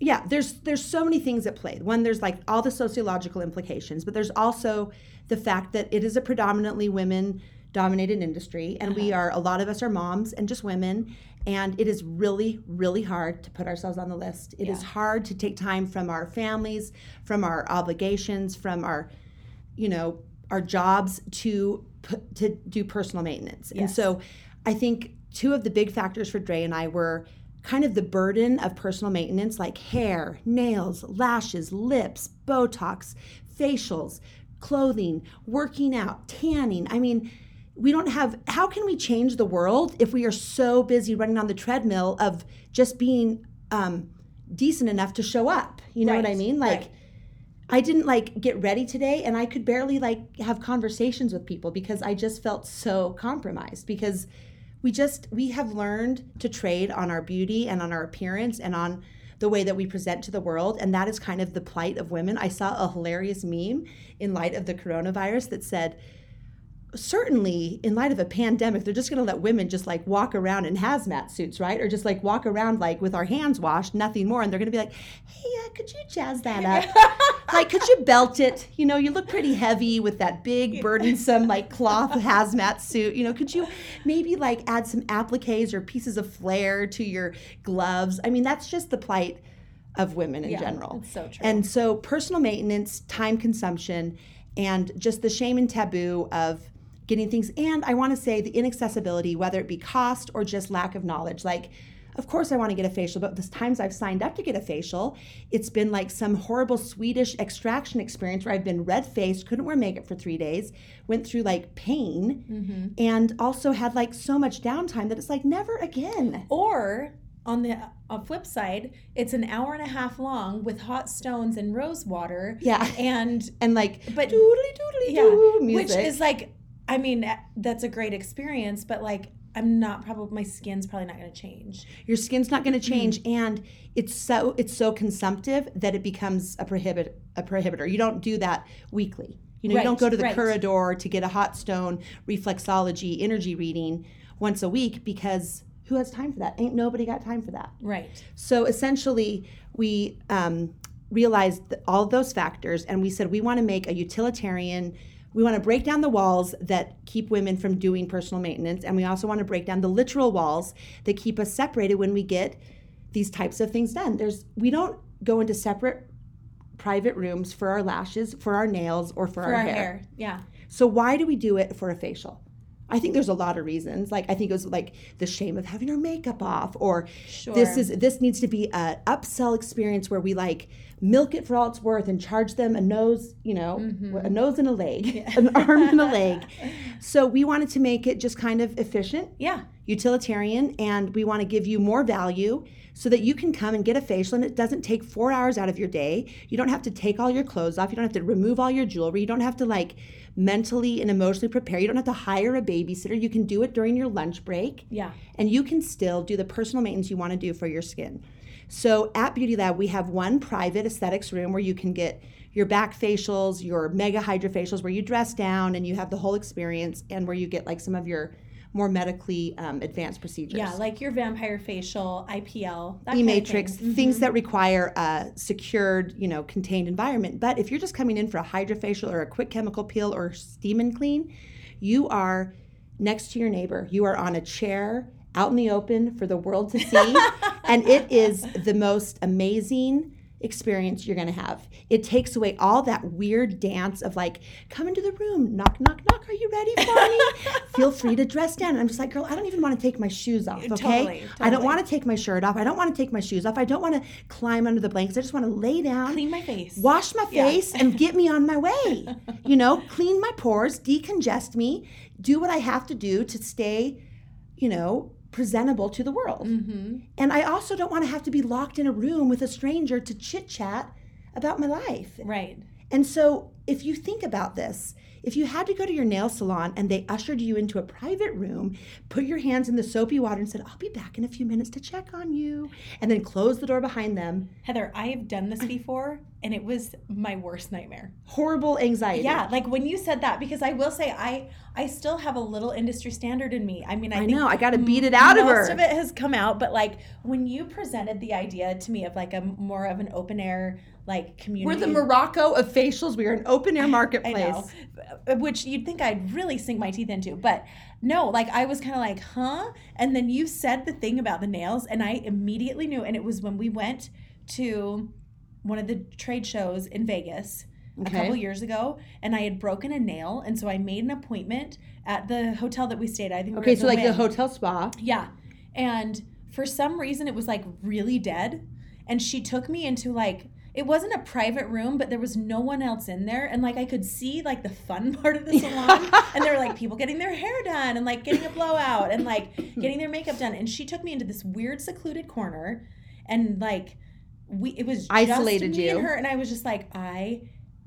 yeah there's there's so many things at play. One there's like all the sociological implications but there's also the fact that it is a predominantly women dominated industry and we Uh-huh. are a lot of us are moms and just women and it is really really hard to put ourselves on the list. It is Yeah. hard to take time from our families from our obligations from our you know our jobs to put, to do personal maintenance. And so i think two of the big factors for dre and i were kind of the burden of personal maintenance like hair nails lashes lips botox facials clothing working out tanning. I mean we don't have how can we change the world if we are so busy running on the treadmill of just being um, decent enough to show up? You know what i mean? Like right. I didn't like get ready today and I could barely like have conversations with people because I just felt so compromised because we just we have learned to trade on our beauty and on our appearance and on the way that we present to the world and that is kind of the plight of women. I saw a hilarious meme in light of the coronavirus that said certainly in light of a pandemic they're just going to let women just like walk around in hazmat suits right? Or just like walk around like with our hands washed nothing more and they're going to be like hey uh, could you jazz that up? Like could you belt it? You know you look pretty heavy with that big burdensome like cloth hazmat suit. You know could you maybe like add some appliques or pieces of flair to your gloves? I mean that's just the plight of women in Yeah, general. so true. and so personal maintenance time consumption and just the shame and taboo of getting things and i want to say the inaccessibility whether it be cost or just lack of knowledge like of course i want to get a facial but the times i've signed up to get a facial it's been like some horrible swedish extraction experience where i've been red faced couldn't wear makeup for three days went through like pain and also had like so much downtime that it's like never again Or on the uh, flip side, it's an hour and a half long with hot stones and rose water. yeah And and like But- doodly doodly yeah, doo which music. is like, I mean, uh, that's a great experience, but like, I'm not probably my skin's probably not going to change. your skin's not going to change Mm. and it's so it's so consumptive that it becomes a prohibit a prohibitor you don't do that weekly you know you don't go to the right. corridor to get a hot stone reflexology energy reading once a week because who has time for that ain't nobody got time for that Right. so essentially, we um, realized all those factors, and we said we want to make a utilitarian. We want to break down the walls that keep women from doing personal maintenance, and we also want to break down the literal walls that keep us separated when we get these types of things done. There's we don't go into separate private rooms for our lashes, for our nails, or for, For our, our hair. hair. Yeah. So why do we do it for a facial? I think there's a lot of reasons. Like I think it was like the shame of having our makeup off, or Sure. this is this needs to be a upsell experience where we like milk it for all it's worth and charge them a nose, you know, Mm-hmm. a nose and a leg, an arm and a leg. So we wanted to make it just kind of efficient, Yeah. Utilitarian, and we want to give you more value so that you can come and get a facial and it doesn't take four hours out of your day. You don't have to take all your clothes off. You don't have to remove all your jewelry. You don't have to like mentally and emotionally prepare. You don't have to hire a babysitter. You can do it during your lunch break Yeah. and you can still do the personal maintenance you want to do for your skin. So at Beauty Lab, we have one private aesthetics room where you can get your back facials, your mega hydrofacials, where you dress down and you have the whole experience, and where you get like some of your more medically um, advanced procedures. Yeah. Like your vampire facial, IPL, that E kind of matrix, thing. things Mhm. that require a secured, you know, contained environment. But if you're just coming in for a hydrofacial or a quick chemical peel or steam and clean, you are next to your neighbor. You are on a chair out in the open for the world to see. and it is the most amazing experience you're going to have. It takes away all that weird dance of like, come into the room, knock, knock, knock. Are you ready for me? Feel free to dress down. And I'm just like, girl, I don't even want to take my shoes off, okay? Totally, totally. I don't want to take my shirt off. I don't want to take my shoes off. I don't want to climb under the blankets. I just want to lay down, Clean my face. wash my Yeah. face, and get me on my way. You know, clean my pores, decongest me, do what I have to do to stay, you know, presentable to the world. Mm-hmm. And I also don't want to have to be locked in a room with a stranger to chit chat about my life. Right. And so, if you think about this, if you had to go to your nail salon and they ushered you into a private room, put your hands in the soapy water and said, I'll be back in a few minutes to check on you, and then close the door behind them, Heather, I have done this before and it was my worst nightmare. horrible anxiety. Yeah, like when you said that, because I will say I I still have a little industry standard in me. I mean, I, I know, I got to beat it out of her. most of it has come out, but like when you presented the idea to me of like a more of an open air like community, We're the Morocco of facials. We are an open air marketplace. know, Uh, which you'd think I'd really sink my teeth into, but no, like I was kind of like, huh? And then you said the thing about the nails, and I immediately knew. And it was when we went to one of the trade shows in Vegas Okay. a couple years ago, and I had broken a nail, and so I made an appointment at the hotel that we stayed at. I think we were Okay, so like the hotel spa. Yeah. And for some reason, it was like really dead. And she took me into like, it wasn't a private room, but there was no one else in there. And like, I could see like the fun part of the salon. and there were like people getting their hair done and like getting a blowout and like getting their makeup done. And she took me into this weird secluded corner and like, we, it was Isolated just me you. and her. And I was just like, I,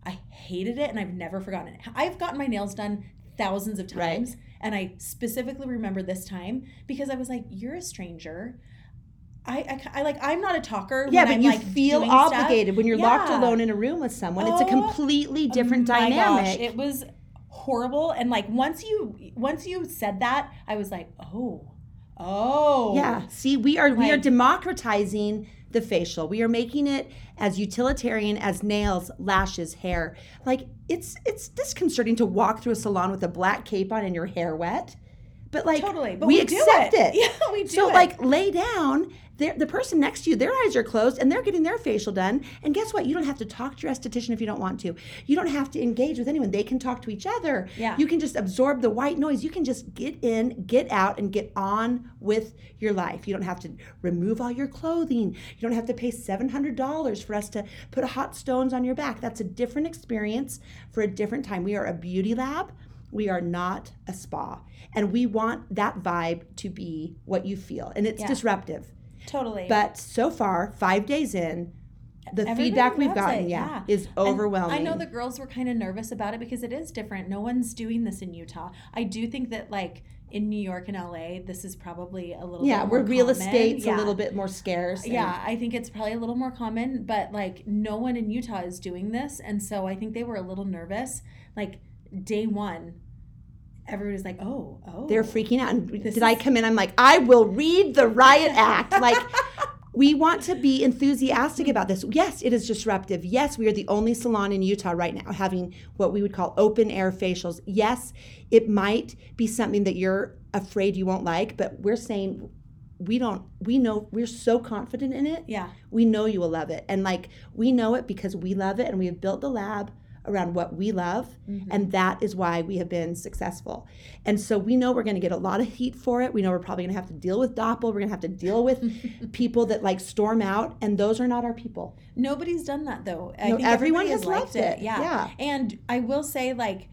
I hated it and I've never forgotten it. I've gotten my nails done thousands of Right. times. And I specifically remember this time because I was like, "You're a stranger." I, I, I like I'm not a talker. Yeah, when but I'm, you like, feel doing stuff. obligated when you're locked alone in a room with someone. it's a Oh, completely different dynamic. gosh, it was horrible. And like once you once you said that, I was like, "Oh, oh, Yeah. See, we are we are democratizing the facial. We are making it as utilitarian as nails, lashes, hair. Like it's it's disconcerting to walk through a salon with a black cape on and your hair wet. But like totally." But we, we, accept it. it. Yeah, we do So it. like lay down. The person next to you, their eyes are closed and they're getting their facial done. And guess what? You don't have to talk to your esthetician if you don't want to. You don't have to engage with anyone. They can talk to each other. Yeah. You can just absorb the white noise. You can just get in, get out, and get on with your life. You don't have to remove all your clothing. You don't have to pay $700 for us to put hot stones on your back. That's a different experience for a different time. We are a beauty lab. We are not a spa. And we want that vibe to be what you feel. And it's Yeah. disruptive. Totally. But so far, five days in, the Everybody feedback we've gotten, it, yeah, yeah. is And overwhelming. I know the girls were kind of nervous about it because it is different. No one's doing this in Utah. I do think that like in New York and LA, this is probably a little yeah, where real common. estate's Yeah. a little bit more scarce. and- Yeah, I think it's probably a little more common, but like no one in Utah is doing this, and so I think they were a little nervous. Like day one, everybody's like, "Oh, oh." they're freaking out. And did I come in? I'm like, I will read the riot act. Like, we want to be enthusiastic about this. Yes, it is disruptive. Yes, we are the only salon in Utah right now having what we would call open air facials. Yes, it might be something that you're afraid you won't like, but we're saying we don't, we know, we're so confident in it. Yeah, We know you will love it. And like, we know it because we love it and we have built the lab around what we love. Mm-hmm. And that is why we have been successful. And so we know we're going to get a lot of heat for it. We know we're probably going to have to deal with Doppel. We're going to have to deal with people that like storm out. And those are not our people. nobody's done that though. I No, think everyone has liked loved it. Yeah. Yeah. and I will say, like,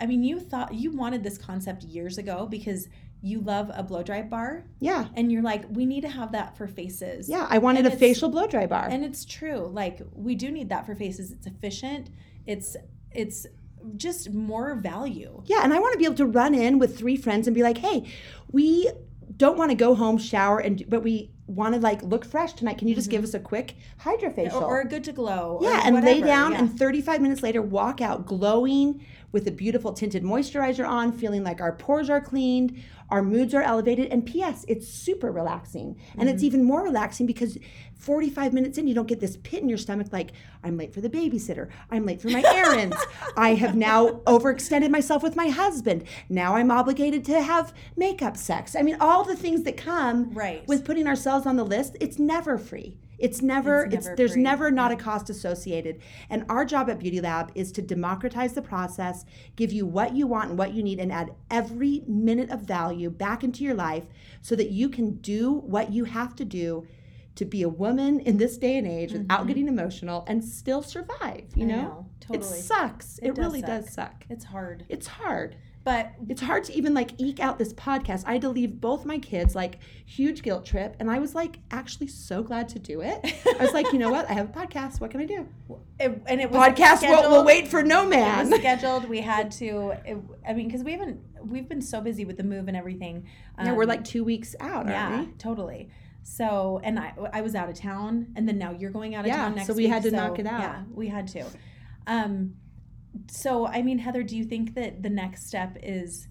I mean, you thought you wanted this concept years ago because you love a blow dry bar, Yeah. and you're like, we need to have that for faces. Yeah. I wanted And a facial blow dry bar. and it's true like we do need that for faces it's efficient it's it's just more value Yeah, and I want to be able to run in with three friends and be like, "Hey, we don't want to go home, shower, and but we want to like look fresh tonight. Can you just give us a quick hydrofacial Mm-hmm. or, or good to glow Yeah, and lay down, yeah. and 35 minutes later, walk out glowing with a beautiful tinted moisturizer on, feeling like our pores are cleaned, our moods are elevated. And P.S., it's super relaxing. And Mm-hmm. it's even more relaxing because 45 minutes in, you don't get this pit in your stomach like, I'm late for the babysitter, I'm late for my errands, I have now overextended myself with my husband, now I'm obligated to have makeup sex. I mean, all the things that come Right. with putting ourselves on the list, it's never free. It's never, It's it's, never there's free. never not a cost associated. And our job at Beauty Lab is to democratize the process, give you what you want and what you need, and add every minute of value back into your life so that you can do what you have to do to be a woman in this day and age without getting emotional and still survive. You Mm-hmm. Know, know, totally. it sucks. It, It does really suck. does suck. It's hard. It's hard. But It's hard to even like eke out this podcast. I had to leave both my kids like huge guilt trip, and I was like actually so glad to do it. I was like, you know what? I have a podcast. What can I do? it, and it was Podcast will wait for no It was man. scheduled. We had to. It, I mean, because we haven't. We've been so busy with the move and everything. yeah, we're Um, like two weeks out, aren't yeah, we? totally. So, and I, I was out of town, and then now you're going out of Yeah, town next week. so we week, had to knock it out. Yeah, we had to. Um, so I mean, Heather, do you think that the next step is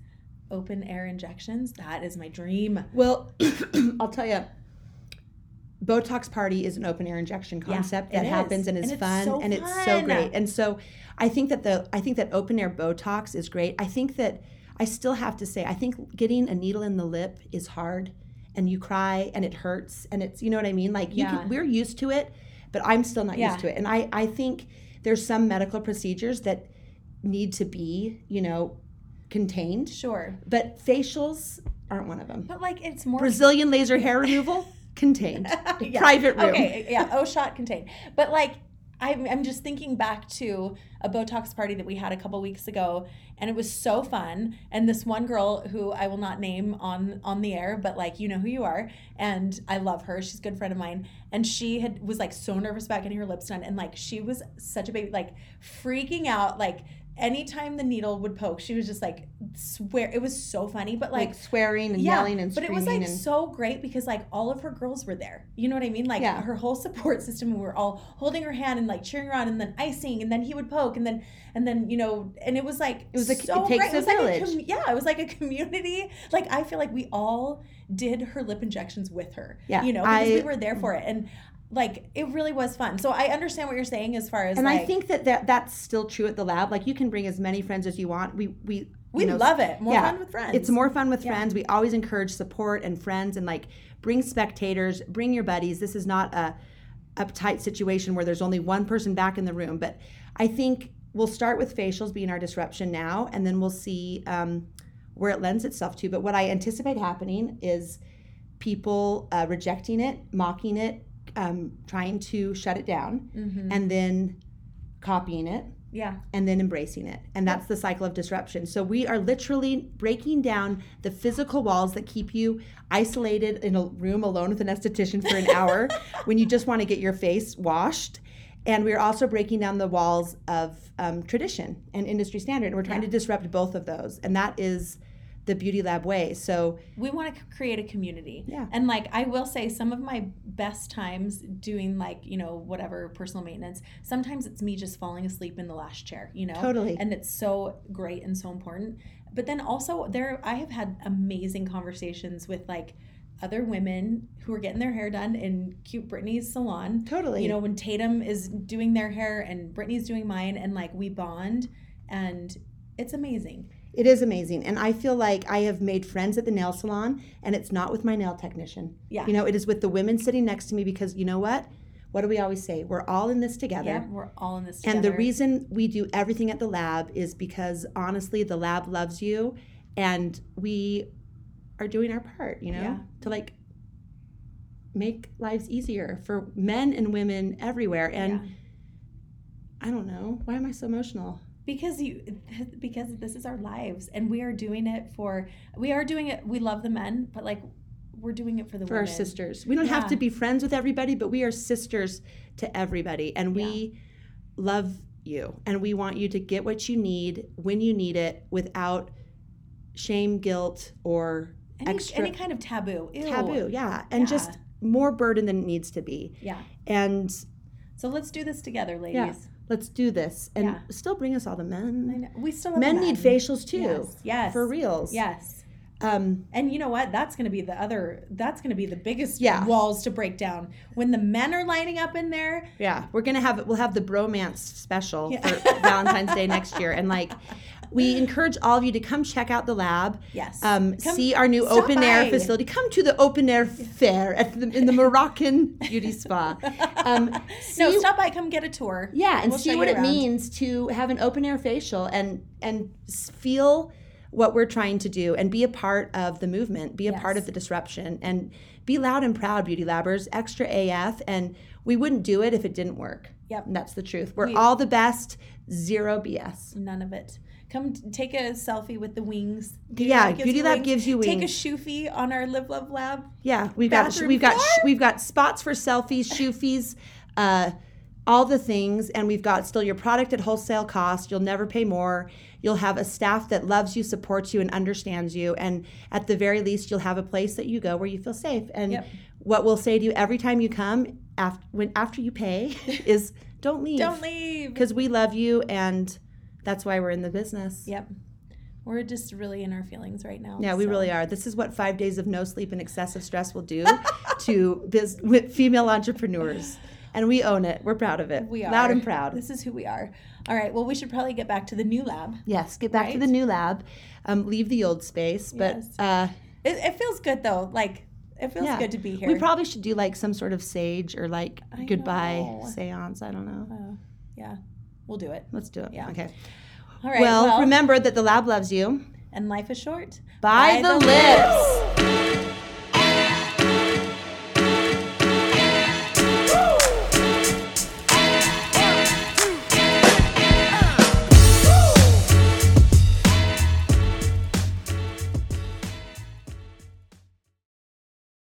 open air injections? That is my dream. Well, I'll tell you. Botox Party is an open air injection concept it that is. happens and is And fun so and it's so great. And so I think that the I think that open air Botox is great. I think that I still have to say I think getting a needle in the lip is hard and you cry and it hurts and it's you know what I mean? Like you Yeah. can, we're used to it, but I'm still not Yeah. used to it. And I I think there's some medical procedures that need to be, you know, contained, Sure, but facials aren't one of them. but like it's more Brazilian laser hair removal contained. Yeah. Private room. Okay, yeah, O shot contained. But like, I'm, I'm just thinking back to a Botox party that we had a couple weeks ago, and it was so fun. And this one girl who I will not name on on the air, but like you know who you are, and I love her. She's a good friend of mine, and she had was like so nervous about getting her lips done, and like she was such a baby, like freaking out, like. Anytime the needle would poke, she was just like swear. It was so funny, but Like, like swearing and yelling and screaming. but it was like and, so great because like all of her girls were there. You know what I mean? Like Yeah. her whole support system. We were all holding her hand and like cheering her on, and then icing, and then he would poke, and then and then you know, and it was like It was a- so it takes great. a was like village. com- yeah, it was like a community. Like I feel like we all did her lip injections with her. Yeah, you know, because I- we were there for it, and like it really was fun. So I understand what you're saying as far as and like, I think that, that that's still true at the lab. Like you can bring as many friends as you want. We we we you know, love it. More yeah, fun with friends. It's more fun with Yeah. friends. We always encourage support and friends and like bring spectators, bring your buddies. This is not a uptight situation where there's only one person back in the room. But I think we'll start with facials being our disruption now, and then we'll see um, where it lends itself to. But what I anticipate happening is people uh, rejecting it, mocking it, um, trying to shut it down, Mhm. and then copying it yeah. and then embracing it. And that's the cycle of disruption. So we are literally breaking down the physical walls that keep you isolated in a room alone with an esthetician for an hour when you just want to get your face washed. And we're also breaking down the walls of um, tradition and industry standard. And we're trying Yeah. to disrupt both of those. And that is the Beauty Lab way. So we want to create a community. Yeah. And like I will say some of my best times doing like, you know, whatever personal maintenance, sometimes it's me just falling asleep in the last chair, you know. Totally. And it's so great and so important. But then also there I have had amazing conversations with like other women who are getting their hair done in cute Brittany's salon. totally. You know, when Tatum is doing their hair and Brittany's doing mine and like we bond and it's amazing. It is amazing. And I feel like I have made friends at the nail salon, and it's not with my nail technician. Yeah. You know, it is with the women sitting next to me because you know what? What do we always say? We're all in this together. Yeah, we're all in this together. And the reason we do everything at the lab is because honestly, the lab loves you and we are doing our part, you know, Yeah. to like make lives easier for men and women everywhere. And Yeah. I don't know, why am I so emotional? Because you because this is our lives and we are doing it for we are doing it we love the men but like we're doing it for the for our sisters. We don't have to be friends with everybody, but we are sisters to everybody. And we love you. And we want you to get what you need when you need it without shame, guilt, or any, extra any kind of taboo Ew. taboo. Yeah. And Yeah. just more burden than it needs to be. yeah And so let's do this together ladies Yeah. Let's do this. And Yeah. still bring us all the I men. know. we still have Men men need facials too. yes yes For reals. yes Um, and you know what that's going to be the other that's going to be the biggest Yeah. walls to break down when the men are lining up in there Yeah, we're gonna have we'll have the bromance special Yeah. for Valentine's Day next year, and like, we encourage all of you to come check out the lab. Yes. Um, Come- see our new open air facility. Come to the open air fair at the, in the Moroccan beauty spa. Um, no, stop by. Come get a tour. yeah, and We'll see what it means to have an open air facial and and feel what we're trying to do and be a part of the movement, be a part of the disruption, and be loud and proud, beauty labbers, extra AF. And we wouldn't do it if it didn't work. Yep. And that's the truth. We're We- all the best, zero BS. None of it. Come take a selfie with the wings. Yeah, Lab Beauty Lab wings. gives you Take a wings. shoofy on our Live Love Lab. Yeah, we've got we've got we've got spots for selfies, shoofies, uh, all the things, and we've got still your product at wholesale cost. You'll never pay more. You'll have a staff that loves you, supports you, and understands you. And at the very least, you'll have a place that you go where you feel safe. And Yep. what we'll say to you every time you come, after when after you pay, is don't leave. Don't leave. because we love you, and that's why we're in the business. Yep. We're just really in our feelings right now. Yeah, we so. really are. This is what five days of no sleep and excessive stress will do to biz- with female entrepreneurs, and we own it. We're proud of it. We are loud and proud. This is who we are. All right. Well, we should probably get back to the new lab. yes, get back to the new lab. Um, leave the old space, but Yes. uh, It, it feels good though. Like it feels yeah, good to be here. We probably should do like some sort of sage or like I goodbye know. seance. I don't know. Uh, yeah, we'll do it. Let's do it. Yeah. Okay. All right. well, Well, remember that the lab loves you. and life is short. By, By the, the lips.